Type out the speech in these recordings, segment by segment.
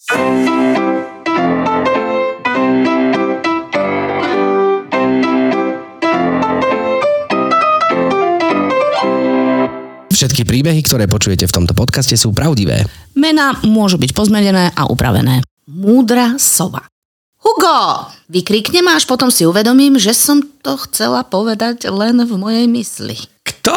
Všetky príbehy, ktoré počujete v tomto podcaste sú pravdivé. Mená môžu byť pozmenené a upravené. Múdra sova. Hugo! Vykriknem a až potom si uvedomím, že som to chcela povedať len v mojej mysli. Kto?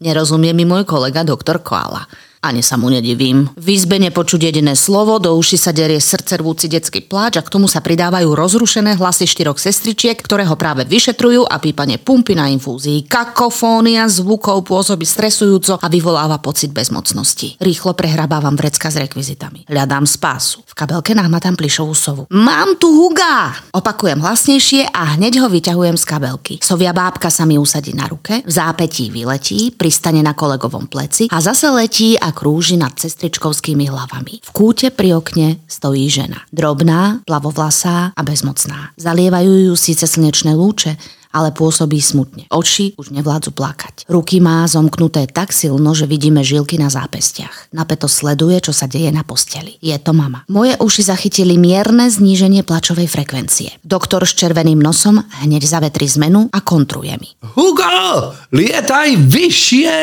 Nerozumie mi môj kolega doktor Koala. Ani sa mu nedivím. V izbe nepočuť jediné slovo, do uši sa derie srdce rvúci detský pláč a k tomu sa pridávajú rozrušené hlasy štyroch sestričiek, ktoré ho práve vyšetrujú a pípanie pumpy na infúzii. Kakofónia zvukov pôsobí stresujúco a vyvoláva pocit bezmocnosti. Rýchlo prehrabávam vrecka s rekvizitami. Hľadám spásu. V kabelke nahmatám plišovú sovu. Mám tu huga! Opakujem hlasnejšie a hneď ho vyťahujem z kabelky. Sovia bábka sa mi usadí na ruke, v zápetí vyletí, pristane na kolegovom pleci a zase letí a krúži nad cestričkovskými hlavami. V kúte pri okne stojí žena. Drobná, plavovlasá a bezmocná. Zalievajú ju síce slnečné lúče, ale pôsobí smutne. Oči už nevládzu plakať. Ruky má zomknuté tak silno, že vidíme žilky na zápestiach. Napeto sleduje, čo sa deje na posteli. Je to mama. Moje uši zachytili mierne zníženie plačovej frekvencie. Doktor s červeným nosom hneď zavetrí zmenu a kontruje mi. Hugo, lietaj vyššie!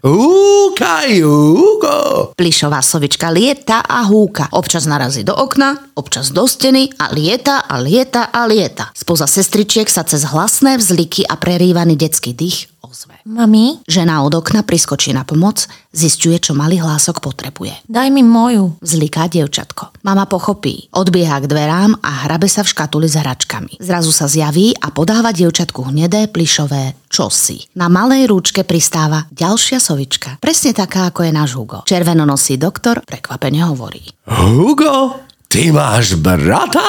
Húkaj, Hugo! Plišová sovička lieta a húka. Občas narazí do okna, občas do steny a lieta a lieta a lieta. Spoza sestričiek sa cez hlasné vzliky a prerývaný detský dých ozve. Mami, Žena od okna priskočí na pomoc, zistuje, čo malý hlások potrebuje. daj mi moju. Vzliká dievčatko. Mama pochopí, odbieha k dverám a hrabe sa v škatuli s hračkami. Zrazu sa zjaví a podáva dievčatku hnedé, plišové čosi. Na malej rúčke pristáva ďalšia sovička. Presne taká, ako je náš Hugo. Červenonosý doktor prekvapene hovorí. Hugo, ty máš brata?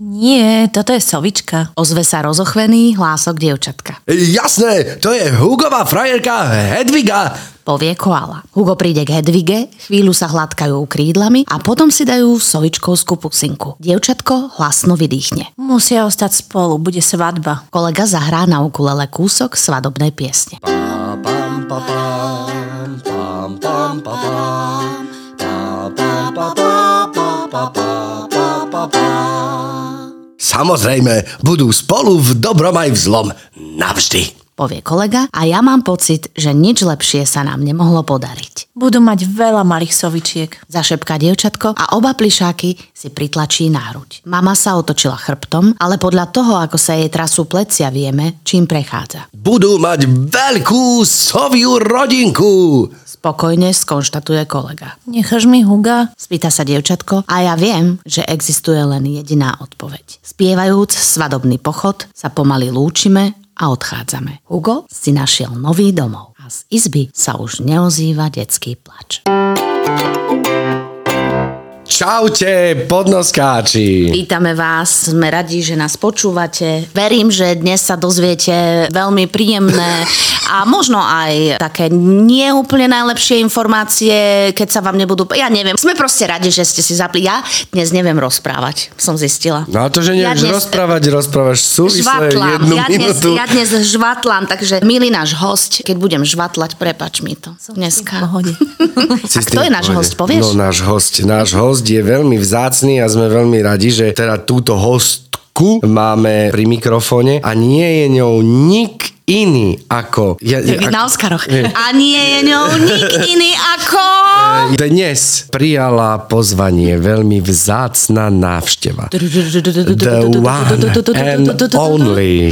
Nie, toto je sovička. Ozve sa rozochvený hlások dievčatka. Jasné, to je Hugová frajerka Hedviga. Povie koala. Hugo príde k Hedvige, chvíľu sa hladkajú krídlami a potom si dajú sovičkovskú pusinku. Dievčatko hlasno vydýchne. Musia ostať spolu, bude svadba. Kolega zahrá na ukulele kúsok svadobnej piesne. Samozrejme, budú spolu v dobrom aj v zlom. Navždy. Povie kolega a ja mám pocit, že nič lepšie sa nám nemohlo podariť. Budú mať veľa malých sovičiek. Zašepká dievčatko a oba plišáky si pritlačí na hruď. Mama sa otočila chrbtom, ale podľa toho, ako sa jej trasú plecia, vieme, čím prechádza. Budú mať veľkú soviu rodinku. Spokojne skonštatuje kolega. Necháš mi Huga? Spýta sa dievčatko a ja viem, že existuje len jediná odpoveď. Spievajúc svadobný pochod sa pomaly lúčime a odchádzame. Hugo si našiel nový domov a z izby sa už neozýva detský plač. Čaute, podnoskáči. Vítame vás, sme radi, že nás počúvate. Verím, že dnes sa dozviete veľmi príjemné a možno aj také neúplne najlepšie informácie, keď sa vám nebudú... Ja neviem, sme proste radi, že ste si zapli. Ja dnes neviem rozprávať, som zistila. No a to, že Ja nevieš dnes- rozprávať, rozprávaš súvisle jednu Ja dnes, minútu. ja dnes žvatlám, takže milý náš host, keď budem žvatlať, prepač mi to dneska. Si A kto je náš host, povieš? No náš host, náš host je veľmi vzácný a sme veľmi radi, že teda túto hostku máme pri mikrofóne a nie je ňou nik iný ako... Ja, Jak ak- na Oscaroch. Nie. A nie je ňou nik iný ako... Dnes prijala pozvanie veľmi vzácna návšteva. The one and only.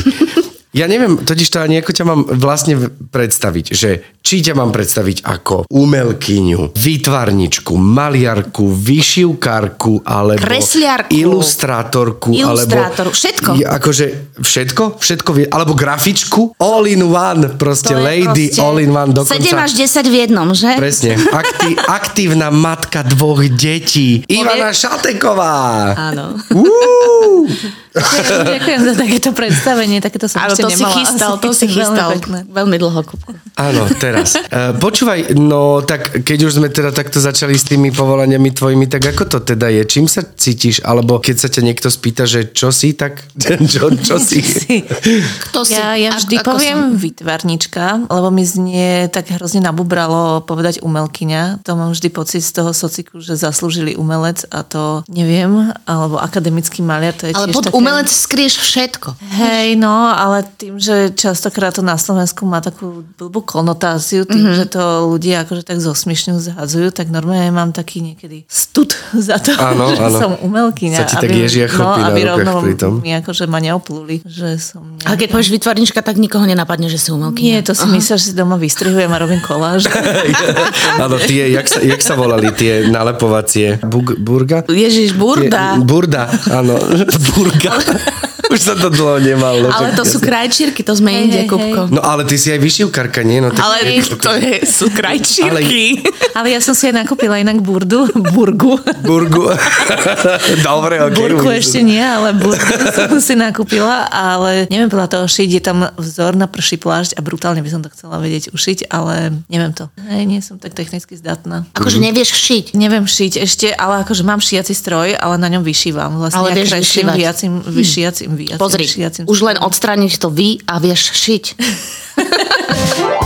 Ja neviem, totiž to ani ako ťa mám vlastne predstaviť, že či ťa mám predstaviť ako umelkyňu, výtvarničku, maliarku, vyšivkárku, alebo Kresliarku. ilustrátorku, Ilustrátor, alebo... všetko. Akože všetko? Všetko vie, alebo grafičku? All in one, proste To lady proste all in one dokonca. 7 až 10 v jednom, že? Presne. Akti- aktívna matka dvoch detí. Ivana Šateková. Áno. Uú. Ďakujem za takéto predstavenie, takéto som Áno, ešte To si nemala chystal, asi to si veľmi chystal. pekné. Veľmi dlho, Kupko. Áno, teraz. Uh, počúvaj, no tak keď už sme teda takto začali s tými povolaniami tvojimi, tak ako to teda je? Čím sa cítiš? Alebo keď sa ťa niekto spýta, že čo si, tak čo, čo si? Kto si? Ja, ja vždy ako poviem som? výtvarnička, lebo mi znie tak hrozne nabubralo povedať umelkyňa. To mám vždy pocit z toho sociku, že zaslúžili umelec a to neviem, alebo akademický maliar, to je Ale tiež pod také... umelec skrieš všetko. Hej, no, ale tým, že častokrát to na Slovensku má takú blbú konotáciu, tým, Mhm. mm-hmm. že to ľudia akože tak zosmiešňujú, zhadzujú, tak normálne mám taký niekedy stud za to, Áno, že áno. som umelkyňa. Sa ti tak ježia chlpy no, aby rovno pritom. mi akože ma neopluli, že som... A keď povieš vytvarnička, tak nikoho nenapadne, že si umelkyňa. Nie, to si myslíš, že si doma vystrihujem a robím koláž. Áno, tie, jak sa, jak sa volali tie nalepovacie? Bug, burga? Ježiš, burda. Tie, burda, áno. burga. Už sa to dlho nemalo. Ale to sú krajčírky, to sme Hej, inde, Kupko. No ale ty si aj vyšivkarka, nie? No, tak... Ale to je, sú krajčírky. Ale ja som si aj nakúpila inak burdu, burgu. Burgu. Dobre, ok. Burku už- ešte nie, ale burku som si nakúpila, ale neviem podľa toho šiť. Je tam vzor na prší plášť a brutálne by som to chcela vedieť ušiť, ale neviem to. Hej, nie som tak technicky zdatná. Akože nevieš šiť. Neviem šiť ešte, ale akože mám šiaci stroj, ale na ňom vyšívam. Vlastne Ale ja vieš kreslím vyšívať. Vyjacím, vyjacím, Pozri, už len odstrániť to vy a vieš šiť.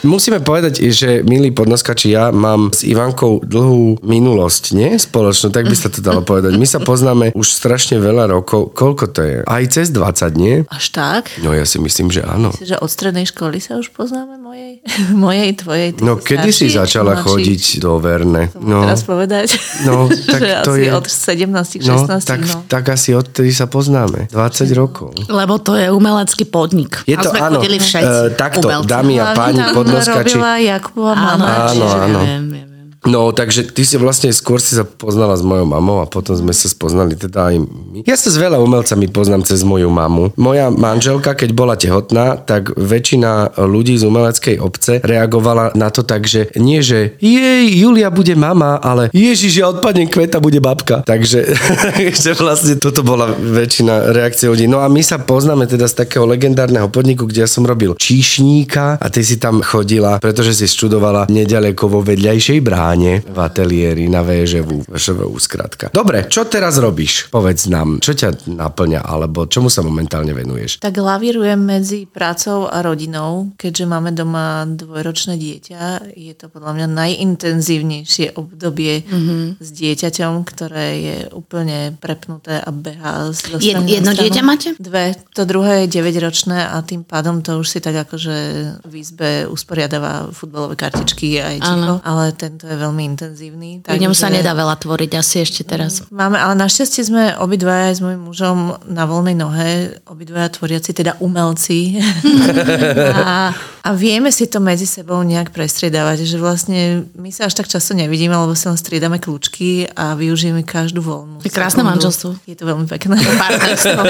Musíme povedať, že milí podnoskači, ja mám s Ivankou dlhú minulosť, nie? Spoločnú, tak by sa to dalo povedať. My sa poznáme už strašne veľa rokov. Koľko to je? Aj cez 20, nie? Až tak? No ja si myslím, že áno. Myslíš, že od strednej školy sa už poznáme mojej? mojej, tvojej? ty No si kedy si začala mladší? chodiť do Verne? No, Teraz povedať? No, tak že to asi je- od 17 no 16 tak, no. tak asi odtedy sa poznáme. 20 rokov. Lebo to je umelecký podnik. Je a to, sme áno, chodili všetci. e, takto, umelci. dámy a Hlavne páni tam podnoskači. robila Jakubova Áno, mama. Áno, čiže áno. Viem, viem, viem. No, takže ty si vlastne skôr si sa poznala s mojou mamou a potom sme sa spoznali teda aj my. Ja sa s veľa umelcami poznám cez moju mamu. Moja manželka, keď bola tehotná, tak väčšina ľudí z umeleckej obce reagovala na to tak, že nie, že jej, Julia bude mama, ale Ježiš, ja odpadnem kveta, bude babka. Takže že vlastne toto bola väčšina reakcie ľudí. No a my sa poznáme teda z takého legendárneho podniku, kde ja som robil číšníka a ty si tam chodila, pretože si študovala nedaleko vo vedľajšej bráne v ateliéri na VŽV, VŠVU skratka. Dobre, čo teraz robíš? Povedz nám, čo ťa naplňa, alebo čomu sa momentálne venuješ? Tak lavírujem medzi prácou a rodinou, keďže máme doma dvojročné dieťa. Je to podľa mňa najintenzívnejšie obdobie mm-hmm. s dieťaťom, ktoré je úplne prepnuté a behá z Jed- jedno stranu. dieťa máte? Dve. To druhé je 9-ročné a tým pádom to už si tak akože v izbe usporiadáva futbalové kartičky a ječiko, ale tento je veľmi intenzívny. Pri ňom sa nedá veľa tvoriť asi ešte teraz. Máme, ale našťastie sme obidvaja aj s mojim mužom na voľnej nohe, obidvaja tvoriaci, teda umelci. a, a vieme si to medzi sebou nejak prestriedávať, že vlastne my sa až tak často nevidíme, lebo sa len striedame kľúčky a využijeme každú voľnú. Je krásne sekundu. manželstvo. Je to veľmi pekné. Partnerstvo.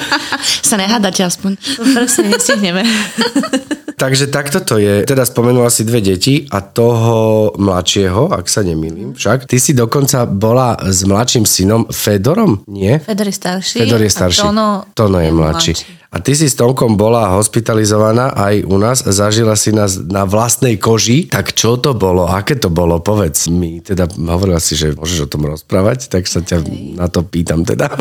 sa nehádate aspoň. To presne nestihneme. Takže takto to je. Teda spomenula si dve deti a toho mladšieho, ak sa nemýlim však. Ty si dokonca bola s mladším synom Fedorom? Nie? Fedor je starší. Fedor je starší. Tono, Tono je mladší. A ty si s Tomkom bola hospitalizovaná aj u nás, zažila si nás na vlastnej koži. Tak čo to bolo? Aké to bolo? Povedz mi. Teda hovorila si, že môžeš o tom rozprávať, tak sa ťa na to pýtam teda.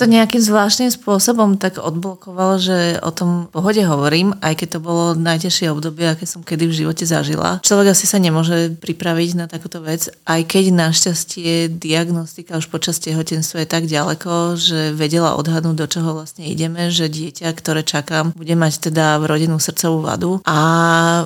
to nejakým zvláštnym spôsobom tak odblokovalo, že o tom pohode hovorím, aj keď to bolo najťažšie obdobie, aké som kedy v živote zažila. Človek asi sa nemôže pripraviť na takúto vec, aj keď našťastie diagnostika už počas tehotenstva je tak ďaleko, že vedela odhadnúť, do čoho vlastne ideme, že dieťa, ktoré čakám, bude mať teda rodinnú srdcovú vadu. A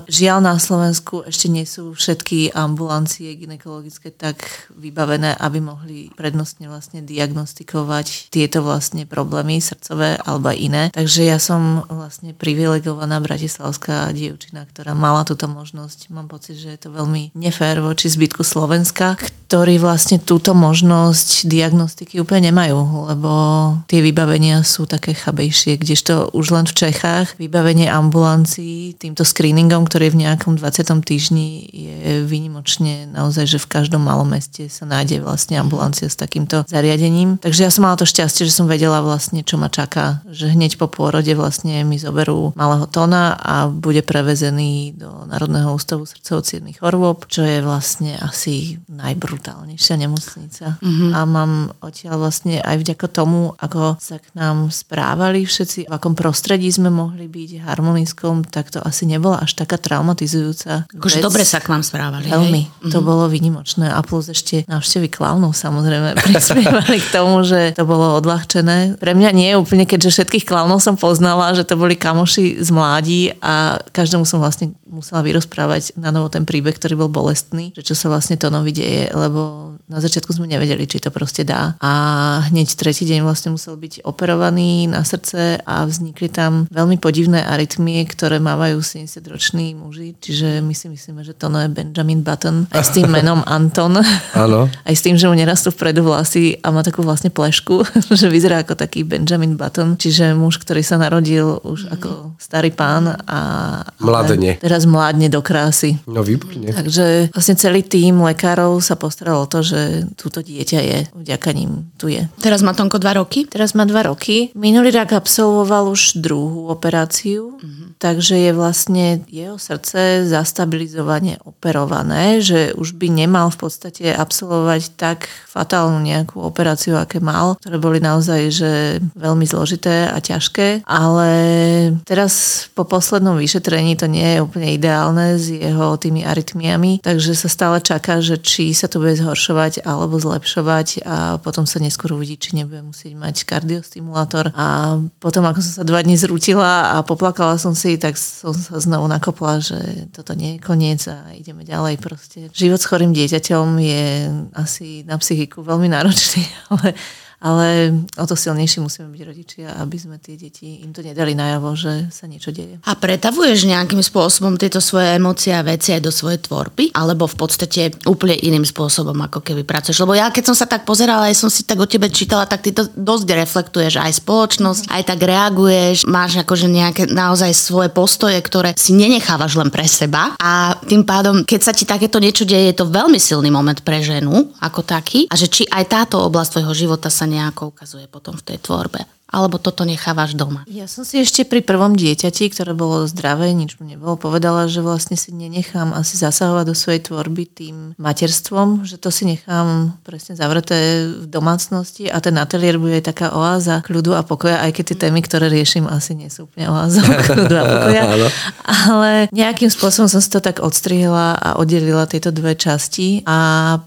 žiaľ na Slovensku ešte nie sú všetky ambulancie ginekologické tak vybavené, aby mohli prednostne vlastne diagnostikovať tieto vlastne problémy srdcové alebo iné. Takže ja som vlastne privilegovaná Bratislavská italská dievčina, ktorá mala túto možnosť. Mám pocit, že je to veľmi nefér voči zbytku Slovenska, ktorí vlastne túto možnosť diagnostiky úplne nemajú, lebo tie vybavenia sú také chabejšie, kdežto už len v Čechách vybavenie ambulancií týmto screeningom, ktorý v nejakom 20. týždni je výnimočne naozaj, že v každom malom meste sa nájde vlastne ambulancia s takýmto zariadením. Takže ja som mala to šťastie, že som vedela vlastne, čo ma čaká, že hneď po pôrode vlastne mi zoberú malého tóna a bude prevezený do Národného ústavu srdcovo chorôb, čo je vlastne asi najbrutálnejšia nemocnica. Mm-hmm. A mám odtiaľ vlastne aj vďaka tomu, ako sa k nám správali všetci, v akom prostredí sme mohli byť harmonickom, tak to asi nebola až taká traumatizujúca Akože dobre sa k vám správali. Veľmi. Hej? To mm-hmm. bolo vynimočné. A plus ešte návštevy klaunov samozrejme prispievali k tomu, že to bolo odľahčené. Pre mňa nie úplne, keďže všetkých klaunov som poznala, že to boli kamoši z mládí a každému som vlastne musela vyrozprávať na novo ten príbeh, ktorý bol bolestný, že čo sa vlastne to novi deje, lebo na začiatku sme nevedeli, či to proste dá. A hneď tretí deň vlastne musel byť operovaný na srdce a vznikli tam veľmi podivné arytmie, ktoré mávajú 70-roční muži, čiže my si myslíme, že to je Benjamin Button aj s tým menom Anton. Áno. Aj s tým, že mu nerastú vpredu vlasy a má takú vlastne plešku, že vyzerá ako taký Benjamin Button, čiže muž, ktorý sa narodil už ako starý pán a Mladne. teraz mládne do krásy. No výborne. Takže vlastne celý tým lekárov sa postaral o to, že túto dieťa je, vďaka ním tu je. Teraz má Tonko dva roky? Teraz má dva roky. Minulý rok absolvoval už druhú operáciu, mm-hmm. takže je vlastne jeho srdce zastabilizovane operované, že už by nemal v podstate absolvovať tak fatálnu nejakú operáciu, aké mal, ktoré boli naozaj že veľmi zložité a ťažké, ale teraz po poslednom vyšetrení to nie je úplne ideálne s jeho tými arytmiami, takže sa stále čaká, že či sa to bude zhoršovať alebo zlepšovať a potom sa neskôr uvidí, či nebude musieť mať kardiostimulátor a potom ako som sa dva dní zrútila a poplakala som si, tak som sa znovu nakopla, že toto nie je koniec a ideme ďalej proste. Život s chorým dieťaťom je asi na psychiku veľmi náročný, ale ale o to silnejší musíme byť rodičia, aby sme tie deti im to nedali najavo, že sa niečo deje. A pretavuješ nejakým spôsobom tieto svoje emócie a veci aj do svojej tvorby? Alebo v podstate úplne iným spôsobom, ako keby pracuješ? Lebo ja keď som sa tak pozerala, aj som si tak o tebe čítala, tak ty to dosť reflektuješ aj spoločnosť, aj tak reaguješ, máš akože nejaké naozaj svoje postoje, ktoré si nenechávaš len pre seba a tým pádom, keď sa ti takéto niečo deje, je to veľmi silný moment pre ženu ako taký a že či aj táto oblasť tvojho života sa nejako ukazuje potom v tej tvorbe alebo toto nechávaš doma? Ja som si ešte pri prvom dieťati, ktoré bolo zdravé, nič mu nebolo, povedala, že vlastne si nenechám asi zasahovať do svojej tvorby tým materstvom, že to si nechám presne zavreté v domácnosti a ten ateliér bude taká oáza kľudu a pokoja, aj keď tie témy, ktoré riešim, asi nie sú úplne oáza kľudu a pokoja. Ale nejakým spôsobom som si to tak odstrihla a oddelila tieto dve časti a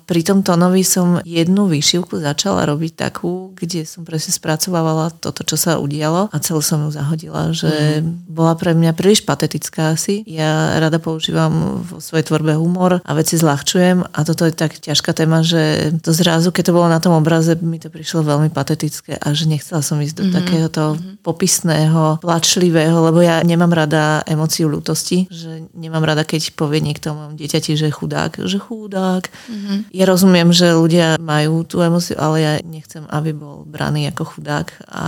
pri tom tónovi som jednu výšivku začala robiť takú, kde som presne spracovávala to to, čo sa udialo a celú som ju zahodila, že mm. bola pre mňa príliš patetická asi. Ja rada používam vo svojej tvorbe humor a veci zľahčujem a toto je tak ťažká téma, že to zrazu, keď to bolo na tom obraze, mi to prišlo veľmi patetické a že nechcela som ísť do mm. takéhoto mm. popisného, plačlivého, lebo ja nemám rada emóciu ľútosti, že nemám rada, keď povie niekto mojom dieťati, že chudák, že chudák. Mm-hmm. Ja rozumiem, že ľudia majú tú emóciu, ale ja nechcem, aby bol braný ako chudák a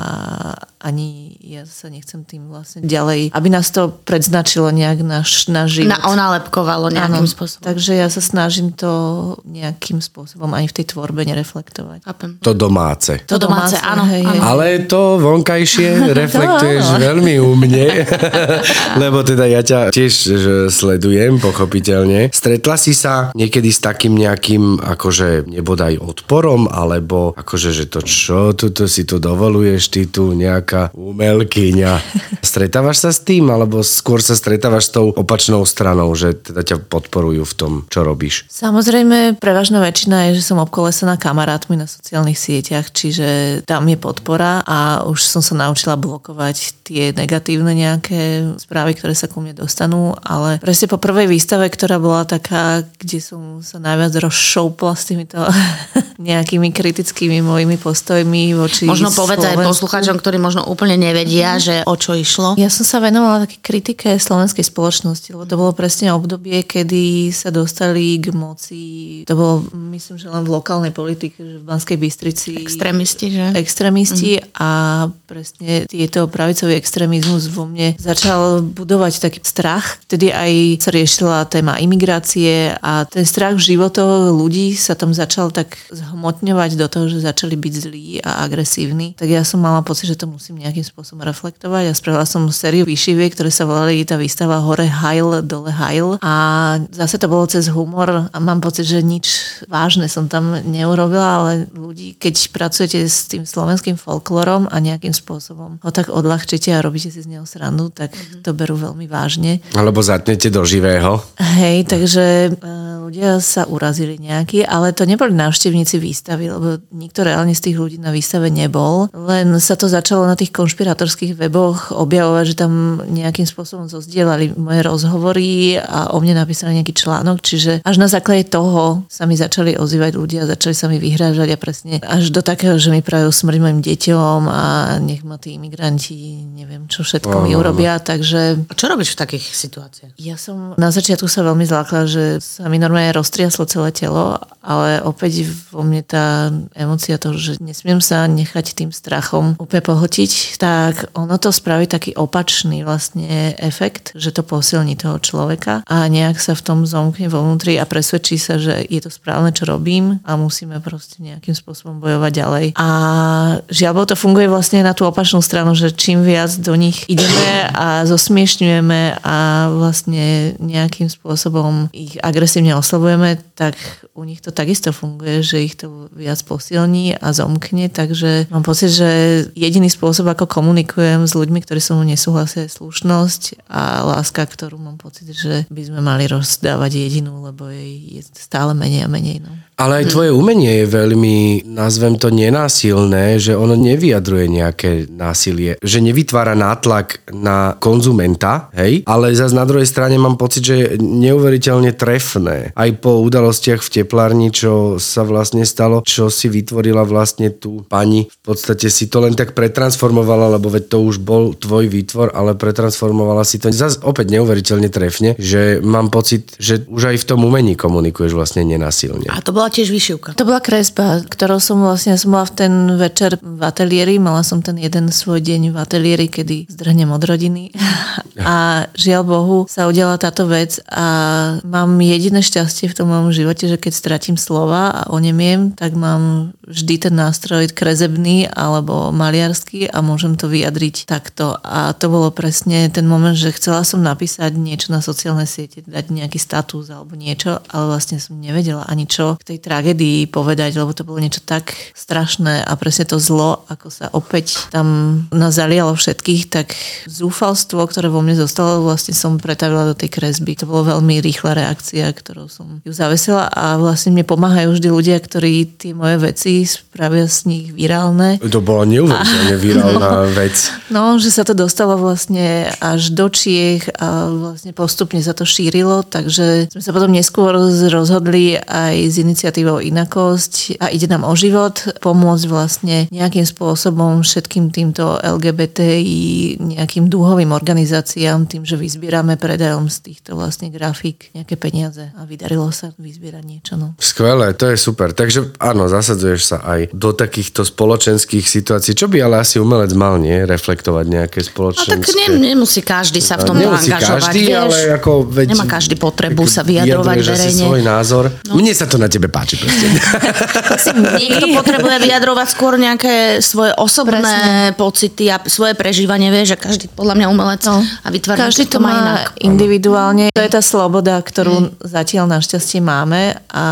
ani ja sa nechcem tým vlastne ďalej, aby nás to predznačilo nejak náš, náš život. Na onalepkovalo nejakým ano, spôsobom. Takže ja sa snažím to nejakým spôsobom ani v tej tvorbe nereflektovať. To domáce. To, to domáce, áno, hej, hej. Ale to vonkajšie reflektuješ to veľmi umne, lebo teda ja ťa tiež sledujem, pochopiteľne. Stretla si sa niekedy s takým nejakým, akože nebodaj odporom, alebo akože, že to čo, tu si tu dovoluješ, ty tu nejaká umelkyňa. Stretávaš sa s tým, alebo skôr sa stretávaš s tou opačnou stranou, že teda ťa podporujú v tom, čo robíš? Samozrejme, prevažná väčšina je, že som obkolesená kamarátmi na sociálnych sieťach, čiže tam je podpora a už som sa naučila blokovať tie negatívne nejaké správy, ktoré sa ku mne dostanú, ale presne po prvej výstave, ktorá bola taká, kde som sa najviac rozšoupla s týmito nejakými kritickými mojimi postojmi voči Možno povedať poslucháčom, ktorí možno úplne nevedia, že o čo išlo. Ja som sa venovala také kritike slovenskej spoločnosti, lebo to bolo presne obdobie, kedy sa dostali k moci, to bolo myslím, že len v lokálnej politike, že v Banskej Bystrici. Extrémisti, že? Extrémisti mm. a presne tieto pravicový extrémizmus vo mne začal budovať taký strach. Vtedy aj sa riešila téma imigrácie a ten strach v životoch ľudí sa tam začal tak zhmotňovať do toho, že začali byť zlí a agresívni. Tak ja som mala pocit, že to musím nejakým spôsobom reflektovať a spravila som sériu výšiviek, ktoré sa volali tá výstava Hore Heil, Dole Heil a zase to bolo cez humor a mám pocit, že nič vážne som tam neurobila, ale ľudí, keď pracujete s tým slovenským folklorom a nejakým spôsobom ho tak odľahčíte a robíte si z neho srandu, tak mm-hmm. to berú veľmi vážne. Alebo zatnete do živého. Hej, takže e, ľudia sa urazili nejakí, ale to neboli návštevníci výstavy, lebo nikto reálne z tých ľudí na výstave nebol. Len sa to začalo na tých konšpiratorských weboch objavovať, že tam nejakým spôsobom zozdielali moje rozhovory a o mne napísali nejaký článok, čiže až na základe toho sa mi začali ozývať ľudia, začali sa mi vyhrážať a presne až do takého, že mi prajú smrť mojim deťom a nech ma tí imigranti neviem čo všetko oh, mi urobia, takže... A čo robíš v takých situáciách? Ja som na začiatku sa veľmi zlákla, že sa mi normálne roztriaslo celé telo, ale opäť vo mne tá emocia toho, že nesmiem sa nechať tým strachom úplne pohltiť, tak ono to spraví taký opačný vlastne efekt, že to posilní toho človeka a nejak sa v tom zomkne vo vnútri a presvedčí sa, že je to správne, čo robím a musíme proste nejakým spôsobom bojovať ďalej. A žiaľ, to funguje vlastne na tú opačnú stranu, že čím viac do nich ideme a zosmiešňujeme a vlastne nejakým spôsobom ich agresívne oslovujeme, tak u nich to takisto funguje, že ich to viac posilní a zomkne, takže mám pocit, že jediný spôsob, ako komunikujem s ľuďmi, ktorí so mnou nesúhlasia, je slušnosť a láska, ktorú mám pocit, že by sme mali rozdávať jedinú, lebo jej je stále menej a menej. No. Ale aj tvoje umenie je veľmi, nazvem to, nenásilné, že ono nevyjadruje nejaké násilie, že nevytvára nátlak na konzumenta, hej, ale zase na druhej strane mám pocit, že je neuveriteľne trefné. Aj po udalostiach v teplárni, čo sa vlastne stalo, čo si vytvorila vlastne tú pani, v podstate si to len tak pretransformovala, lebo veď to už bol tvoj výtvor, ale pretransformovala si to zase opäť neuveriteľne trefne, že mám pocit, že už aj v tom umení komunikuješ vlastne nenásilne. A to bola tiež vyšivka. To bola kresba, ktorou som vlastne, som bola v ten večer v ateliéri, mala som ten jeden svoj deň v ateliéri, kedy zdrhnem od rodiny a žiaľ Bohu sa udiala táto vec a mám jediné šťastie v tom mojom živote, že keď stratím slova a onemiem, tak mám vždy ten nástroj krezebný alebo maliarský a môžem to vyjadriť takto. A to bolo presne ten moment, že chcela som napísať niečo na sociálne siete, dať nejaký status alebo niečo, ale vlastne som nevedela ani čo k tej tragédii povedať, lebo to bolo niečo tak strašné a presne to zlo, ako sa opäť tam nás zalialo všetkých, tak zúfalstvo, ktoré vo mne zostalo, vlastne som pretavila do tej kresby. To bolo veľmi rýchla reakcia, ktorou som ju zavesila a vlastne mne pomáhajú vždy ľudia, ktorí tie moje veci spravia z nich virálne. To bola neuveriteľne virálna no, vec. No, že sa to dostalo vlastne až do Čiech a vlastne postupne sa to šírilo, takže sme sa potom neskôr rozhodli aj iniciatívy iniciatívou Inakosť a ide nám o život, pomôcť vlastne nejakým spôsobom všetkým týmto LGBTI nejakým dúhovým organizáciám tým, že vyzbierame predajom z týchto vlastne grafík nejaké peniaze a vydarilo sa vyzbierať niečo. No. Skvelé, to je super. Takže áno, zasadzuješ sa aj do takýchto spoločenských situácií, čo by ale asi umelec mal, nie? Reflektovať nejaké spoločenské... No tak ne, nemusí každý sa v tom angažovať, každý, vieš? ale ako veď, Nemá každý potrebu sa vyjadrovať verejne. svoj názor. No. Mne sa to na tebe páči proste. Niekto potrebuje vyjadrovať skôr nejaké svoje osobné Presne. pocity a svoje prežívanie, vie, že každý podľa mňa umelec no. a vytvára každý to má inak. individuálne. To je tá sloboda, ktorú mm. zatiaľ našťastie máme a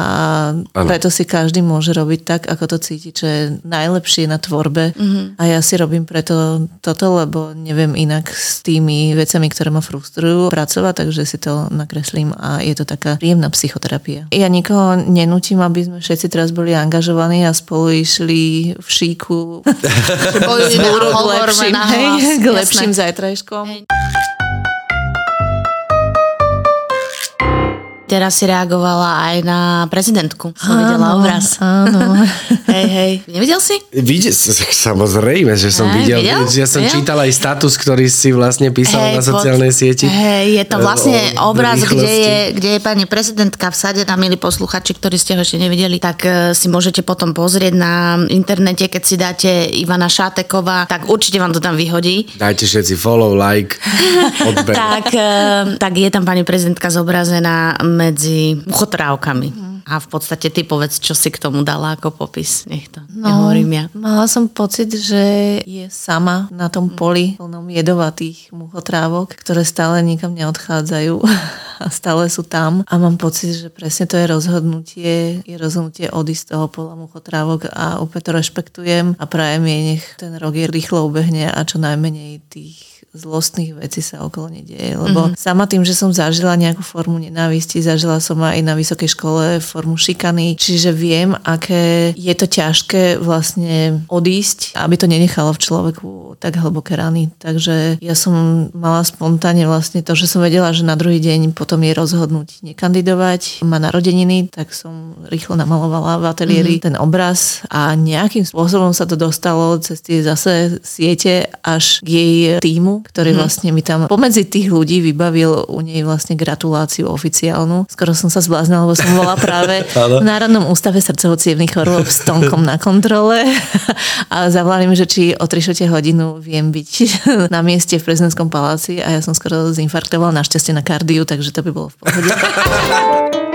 ano. preto si každý môže robiť tak, ako to cíti, čo je najlepšie na tvorbe. Mm-hmm. A ja si robím preto toto, lebo neviem inak s tými vecami, ktoré ma frustrujú, pracovať, takže si to nakreslím a je to taká príjemná psychoterapia. Ja nikoho nenútim aby sme všetci teraz boli angažovaní a spolu išli v šíku k lepším, hej, k lepším zajtrajškom. Hej. Teraz si reagovala aj na prezidentku. Som videla obraz. Áno. Hej, hej. Nevidel si? Vidie, samozrejme, že som Hej, videl. videl? Ja som Videl? čítal aj status, ktorý si vlastne písal na sociálnej sieti. Hej, je to vlastne O obraz, kde je, kde je pani prezidentka v sade, tam milí posluchači, ktorí ste ho ešte nevideli, tak e, si môžete potom pozrieť na internete, keď si dáte Ivana Šáteková, tak určite vám to tam vyhodí. Dajte všetci follow, like, odber. Tak, e, tak je tam pani prezidentka zobrazená medzi muchotrávkami. A v podstate ty povedz, čo si k tomu dala ako popis. Nech to no, nehovorím ja. Mala som pocit, že je sama na tom poli plnom jedovatých muchotrávok, ktoré stále nikam neodchádzajú a stále sú tam. A mám pocit, že presne to je rozhodnutie, je rozhodnutie odísť z toho pola muchotrávok a úplne to rešpektujem a prajem jej, nech ten rok je rýchlo ubehne a čo najmenej tých zlostných vecí sa okolo nedieje. Lebo mm-hmm. sama tým, že som zažila nejakú formu nenávisti, zažila som aj na vysokej škole formu šikany, čiže viem, aké je to ťažké vlastne odísť, aby to nenechalo v človeku tak hlboké rany. Takže ja som mala spontánne vlastne to, že som vedela, že na druhý deň potom je rozhodnúť nekandidovať. Má narodeniny, tak som rýchlo namalovala v ateliéri mm-hmm. ten obraz a nejakým spôsobom sa to dostalo cez tie zase siete až k jej týmu, ktorý Mhm. vlastne mi tam pomedzi tých ľudí vybavil u nej vlastne gratuláciu oficiálnu. Skoro som sa zbláznila, lebo som bola práve v Národnom ústave srdcovo chorôb s Tonkom na kontrole a zavolali mi, že či o 3 hodinu viem byť na mieste v prezidentskom paláci a ja som skoro zinfarktovala našťastie na kardiu, takže to by bolo v pohode.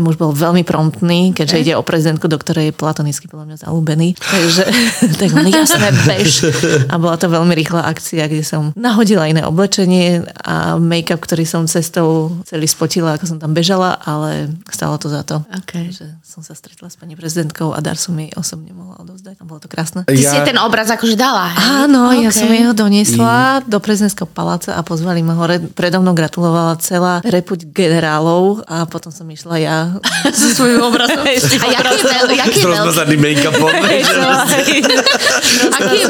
Môj muž bol veľmi promptný, keďže ide o prezidentku, do ktorej je platonicky podľa mňa zalúbený. Takže tak on, jasné, bež. A bola to veľmi rýchla akcia, kde som nahodila iné oblečenie a make-up, ktorý som cestou celý spotila, ako som tam bežala, ale stalo to za to. Okay. Že som sa stretla s pani prezidentkou a dar som jej osobne mohla odovzdať. A bolo to krásne. Ty ja... si ten obraz akože dala, hej? Áno, okay. ja som jeho doniesla do prezidentského paláca a pozvali ma hore. Predo mnou gratulovala celá repuť generálov a potom som išla ja so svojím obrazom. A jaký veľ, jaký S rozmazaným make-upom. Aký je,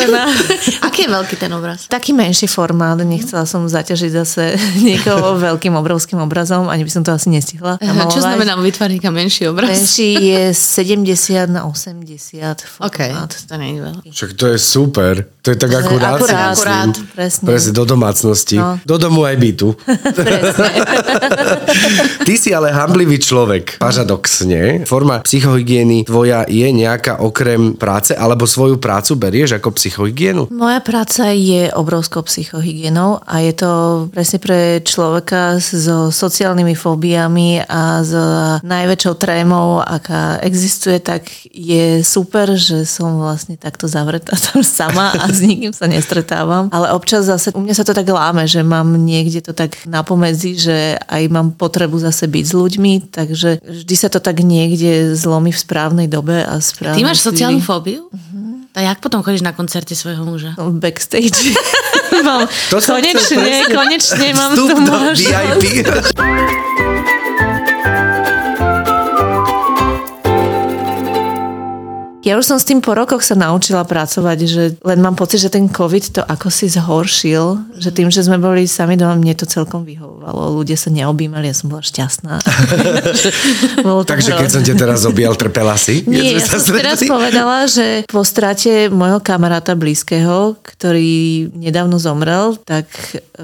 aký je veľký ten obraz? Taký menší formát, nechcela som zaťažiť zase niekoho veľkým obrovským obrazom, ani by som to asi nestihla. Aha, čo znamená vytvarníka menší obraz? Menší je 70 na 80 OK, formát. to nie je veľký. Však to je super. To je tak akurát, akurát, akurát, presne. Presne, do domácnosti. No. Do domu aj bytu. Ty si ale hamblivý človek. Paradoxne, forma psychohygieny tvoja je nejaká okrem práce, alebo svoju prácu berieš ako psychohygienu? Moja práca je obrovskou psychohygienou a je to presne pre človeka so sociálnymi fóbiami a s najväčšou trémou, aká existuje, tak je super, že som vlastne takto zavretá tam sama a s nikým sa nestretávam. Ale občas zase, u mňa sa to tak láme, že mám niekde to tak napomedzi, že aj mám potrebu zase byť s ľuďmi, takže vždy sa to tak niekde zlomí v správnej dobe a správne. Ty máš sociálnu fóbiu? Uh-huh. A jak potom chodíš na koncerty svojho muža? backstage. mám, To konečne, konečne mám Vstup tu do možnosť. Ja už som s tým po rokoch sa naučila pracovať, že len mám pocit, že ten COVID to ako si zhoršil, že tým, že sme boli sami doma, mne to celkom vyhovovalo. Ľudia sa neobjímali, ja som bola šťastná. Bolo to Takže keď hrozné. som ťa teraz objal, trpela si? Keď Nie, ja sa som teraz povedala, že po strate môjho kamaráta blízkeho, ktorý nedávno zomrel, tak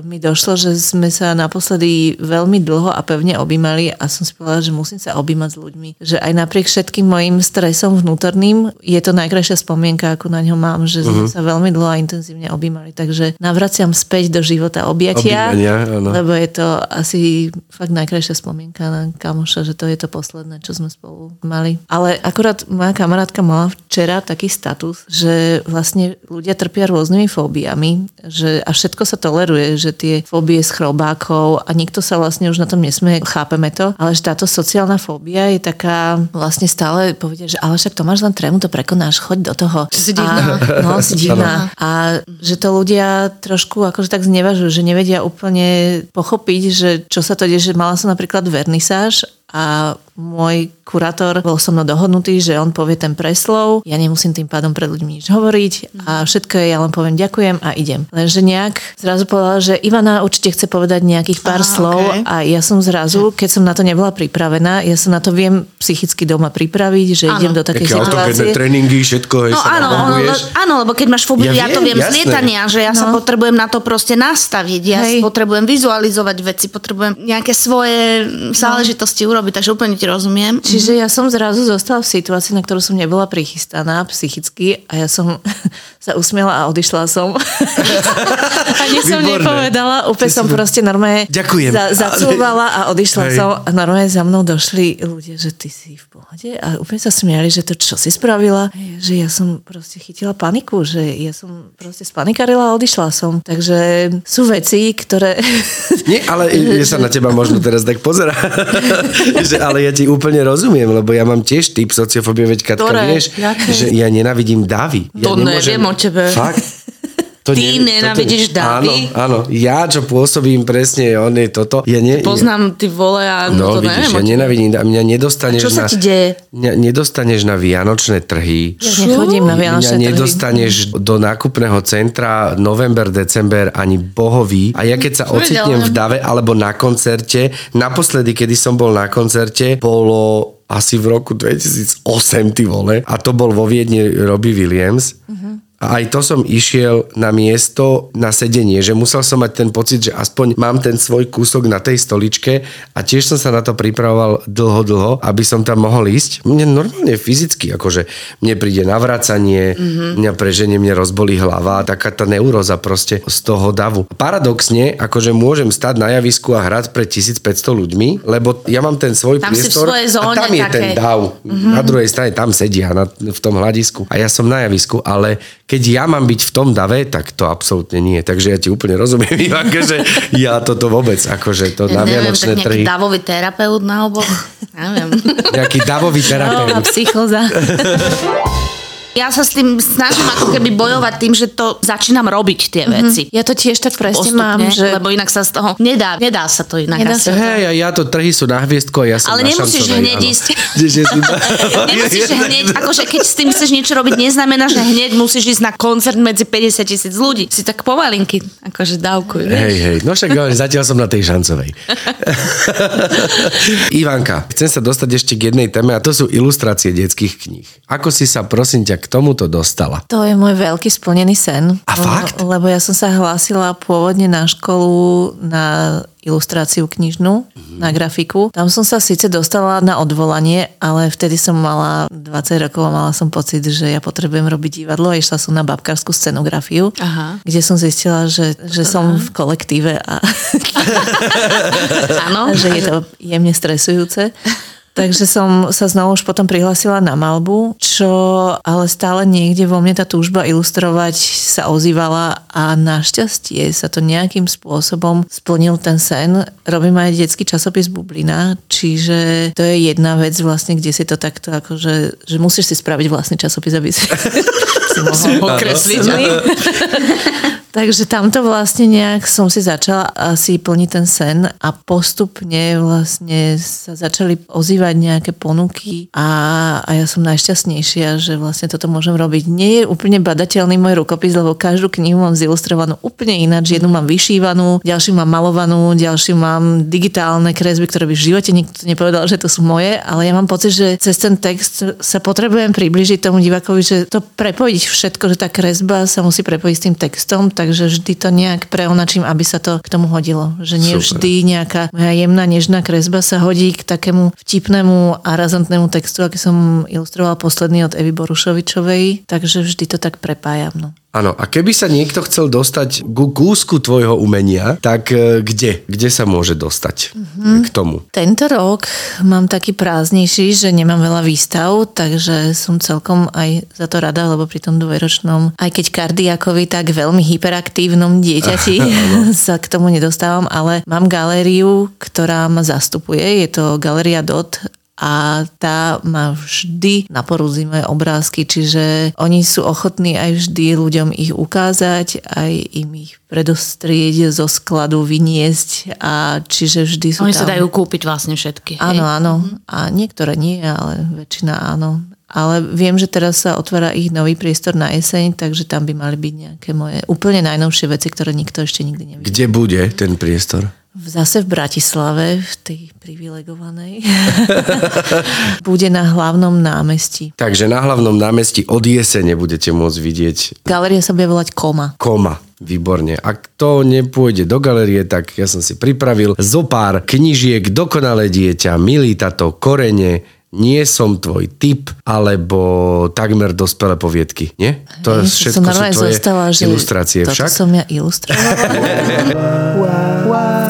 mi došlo, že sme sa naposledy veľmi dlho a pevne objímali a som si povedala, že musím sa objímať s ľuďmi. Že aj napriek všetkým mojim stresom vnútorným je to najkrajšia spomienka, ako na ňo mám, že sme Mhm. sa veľmi dlho a intenzívne objímali. Takže navraciam späť do života objatia, Objímania, áno. lebo je to asi fakt najkrajšia spomienka na kamoša, že to je to posledné, čo sme spolu mali. Ale akurát moja kamarátka mala včera taký status, že vlastne ľudia trpia rôznymi fóbiami, že a všetko sa toleruje, že tie fóbie z chrobákov a nikto sa vlastne už na tom nesmie, chápeme to, ale že táto sociálna fóbia je taká vlastne stále povedia, že ale však to máš len trému, to prekonáš, choď do toho. Že si divná. A, no, si divná. A že to ľudia trošku akože tak znevažujú, že nevedia úplne pochopiť, že čo sa to deje, že mala som napríklad vernisáž a môj kurátor bol so mnou dohodnutý, že on povie ten preslov, ja nemusím tým pádom pred ľuďmi nič hovoriť a všetko je, ja len poviem ďakujem a idem. Lenže nejak zrazu povedala, že Ivana určite chce povedať nejakých pár Á, slov okej. a ja som zrazu, keď som na to nebola pripravená, ja sa na to viem psychicky doma pripraviť, že Áno. idem do takej Také situácie. tréningy, všetko, hej, No sa áno, ono, nabombuješ. áno, lebo keď máš fóbiu, Ja ja, to viem, z jasné. lietania, že ja sa No. potrebujem na to proste nastaviť. Ja Hej. potrebujem vizualizovať veci, potrebujem nejaké svoje záležitosti urobiť, takže úplne rozumiem. Čiže ja som zrazu zostala v situácii, na ktorú som nebola prichystaná psychicky a ja som sa usmiela a odišla som. a nič som Výborné. nepovedala, úplne som proste normálne Ďakujem. za, zacúvala a odišla Hej. som a normálne za mnou došli ľudia, že ty si v pohode a úplne sa smiali, že to čo si spravila, že ja som proste chytila paniku, že ja som proste spanikarila a odišla som. Takže sú veci, ktoré... Nie, ale ja sa na teba možno teraz tak pozera. že, ale ja ti úplne rozumiem, lebo ja mám tiež typ sociofobie, veď Katka, Ktoré? vieš, Jaké? že ja nenavidím davy. Ja To neviem o tebe. Fakt? To Ty nenávidíš davy? Áno, áno, ja čo pôsobím presne, on je toto. Ja ne, Poznám ty vole a No, to vidíš, neviem. ja nenávidím, a mňa nedostaneš A čo sa ti deje? Mňa nedostaneš na vianočné trhy. Ja nechodím na Mňa Vianočné trhy. nedostaneš do nákupného centra november, december ani bohový. A ja keď sa Čo ocitnem v dave alebo na koncerte, naposledy, kedy som bol na koncerte, bolo asi v roku 2008, ty vole. A to bol vo Viedni Robbie Williams. A aj to som išiel na miesto, na sedenie, že musel som mať ten pocit, že aspoň mám ten svoj kúsok na tej stoličke a tiež som sa na to pripravoval dlho, dlho, aby som tam mohol ísť. Mne normálne fyzicky, akože mne príde navracanie, mm-hmm. mňa preženie, mne rozbolí hlava, taká tá neuróza proste z toho davu. Paradoxne, akože môžem stať na javisku a hrať pred 1500 ľuďmi, lebo ja mám ten svoj Tam priestor a tam je takej. ten dav. Mm-hmm. Na druhej strane tam sedia na, v tom hľadisku a ja som na javisku, ale keď ja mám byť v tom dave, tak to absolútne nie. Takže ja ti úplne rozumiem, Ivanka, že ja toto vôbec, akože to na Neviem, vianočné tak trhy. davový terapeut na oboch. Neviem. Nejaký davový No, terapeut. psychoza. Ja sa s tým snažím ako keby bojovať tým, že to začínam robiť tie veci. Ja to tiež tak presne Postupne, mám, že... lebo inak sa z toho nedá, nedá sa to inak. Nedá asi. sa. Hej, a ja to trhy sú na hviezdku a ja som Ale na nemusíš šancovej, hneď áno. ísť. Nemusíš hneď, akože keď s tým chceš niečo robiť, neznamená, že hneď musíš ísť na koncert medzi 50 tisíc ľudí. Si tak pomalinky, akože dávkuj. Hej, hej, no však hovorím, zatiaľ som na tej šancovej. Ivanka, chcem sa dostať ešte k jednej téme a to sú ilustrácie detských kníh. Ako si sa prosím ťa k tomuto dostala? To je môj veľký splnený sen. A fakt? Le- Lebo ja som sa hlásila pôvodne na školu na ilustráciu knižnú, Mhm. na grafiku. Tam som sa síce dostala na odvolanie, ale vtedy som mala 20 rokov a mala som pocit, že ja potrebujem robiť divadlo a išla som na babkárskú scenografiu, Aha. kde som zistila, že, že som v kolektíve a Áno. že je to jemne stresujúce. Takže som sa znovu už potom prihlásila na malbu, čo ale stále niekde vo mne tá túžba ilustrovať sa ozývala a našťastie sa to nejakým spôsobom splnil ten sen. Robím aj detský časopis Bublina, čiže to je jedna vec vlastne, kde si to takto akože, že musíš si spraviť vlastný časopis, aby si, si mohol okresliť. Takže tamto vlastne nejak som si začala asi plniť ten sen a postupne vlastne sa začali ozývať nejaké ponuky a, a ja som najšťastnejšia, že vlastne toto môžem robiť. Nie je úplne badateľný môj rukopis, lebo každú knihu mám zilustrovanú úplne ináč. Jednu mám vyšívanú, ďalšiu mám malovanú, ďalšiu mám digitálne kresby, ktoré by v živote nikto nepovedal, že to sú moje, ale ja mám pocit, že cez ten text sa potrebujem približiť tomu divákovi, že to prepojiť všetko, že tá kresba sa musí prepojiť s tým textom, takže vždy to nejak preonačím, aby sa to k tomu hodilo. Že nie Super. vždy nejaká moja jemná, nežná kresba sa hodí k takému vtipnému a razantnému textu, aký som ilustrovala posledný od Evy Borušovičovej, takže vždy to tak prepájam. No. Áno, a keby sa niekto chcel dostať ku kúsku tvojho umenia, tak e, kde? Kde sa môže dostať Mhm. k tomu? Tento rok mám taký prázdnejší, že nemám veľa výstav, takže som celkom aj za to rada, lebo pri tom dvojročnom, aj keď kardiakovi, tak veľmi hyperaktívnom dieťati sa k tomu nedostávam, ale mám galériu, ktorá ma zastupuje, je to Galeria Dot a tá má vždy na porúzi moje obrázky, čiže oni sú ochotní aj vždy ľuďom ich ukázať, aj im ich predostrieť zo skladu, vyniesť a čiže vždy sú Oni tam... sa dajú kúpiť vlastne všetky. hej? Áno, áno. A niektoré nie, ale väčšina áno. Ale viem, že teraz sa otvára ich nový priestor na jeseň, takže tam by mali byť nejaké moje úplne najnovšie veci, ktoré nikto ešte nikdy nevidel. Kde bude ten priestor? Zase v Bratislave, v tej privilegovanej, bude na hlavnom námestí. Takže na hlavnom námestí od jesene budete môcť vidieť Galéria sa bude volať Koma. koma. Výborne. Ak to nepôjde do galerie, tak ja som si pripravil zo pár knižiek Dokonalé dieťa, Milý tato, Korene, Nie som tvoj typ, alebo takmer dospelé poviedky. Nie? To Hej, všetko som sú tvoje zostala, že ilustrácie toto však. som ja ilustrovala.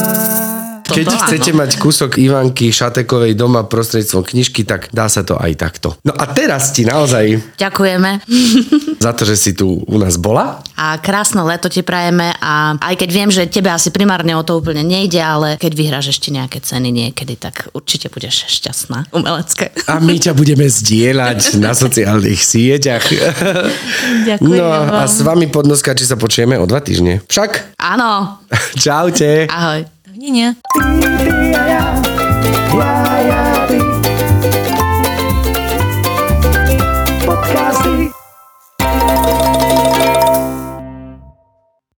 Keď Toto chcete áno. mať kúsok Ivanky Šatekovej doma prostredstvom knižky, tak dá sa to aj takto. No a teraz ti naozaj Ďakujeme za to, že si tu u nás bola. a krásne leto ti prajeme a aj keď viem, že tebe asi primárne o to úplne nejde, ale keď vyhráš ešte nejaké ceny niekedy, tak určite budeš šťastná. Umelecké. A my ťa budeme zdieľať na sociálnych sieťach. Ďakujem No a vám. s vami podnoskači sa počujeme o dva týždne. Však. Áno. Čaute. Ahoj. мнение.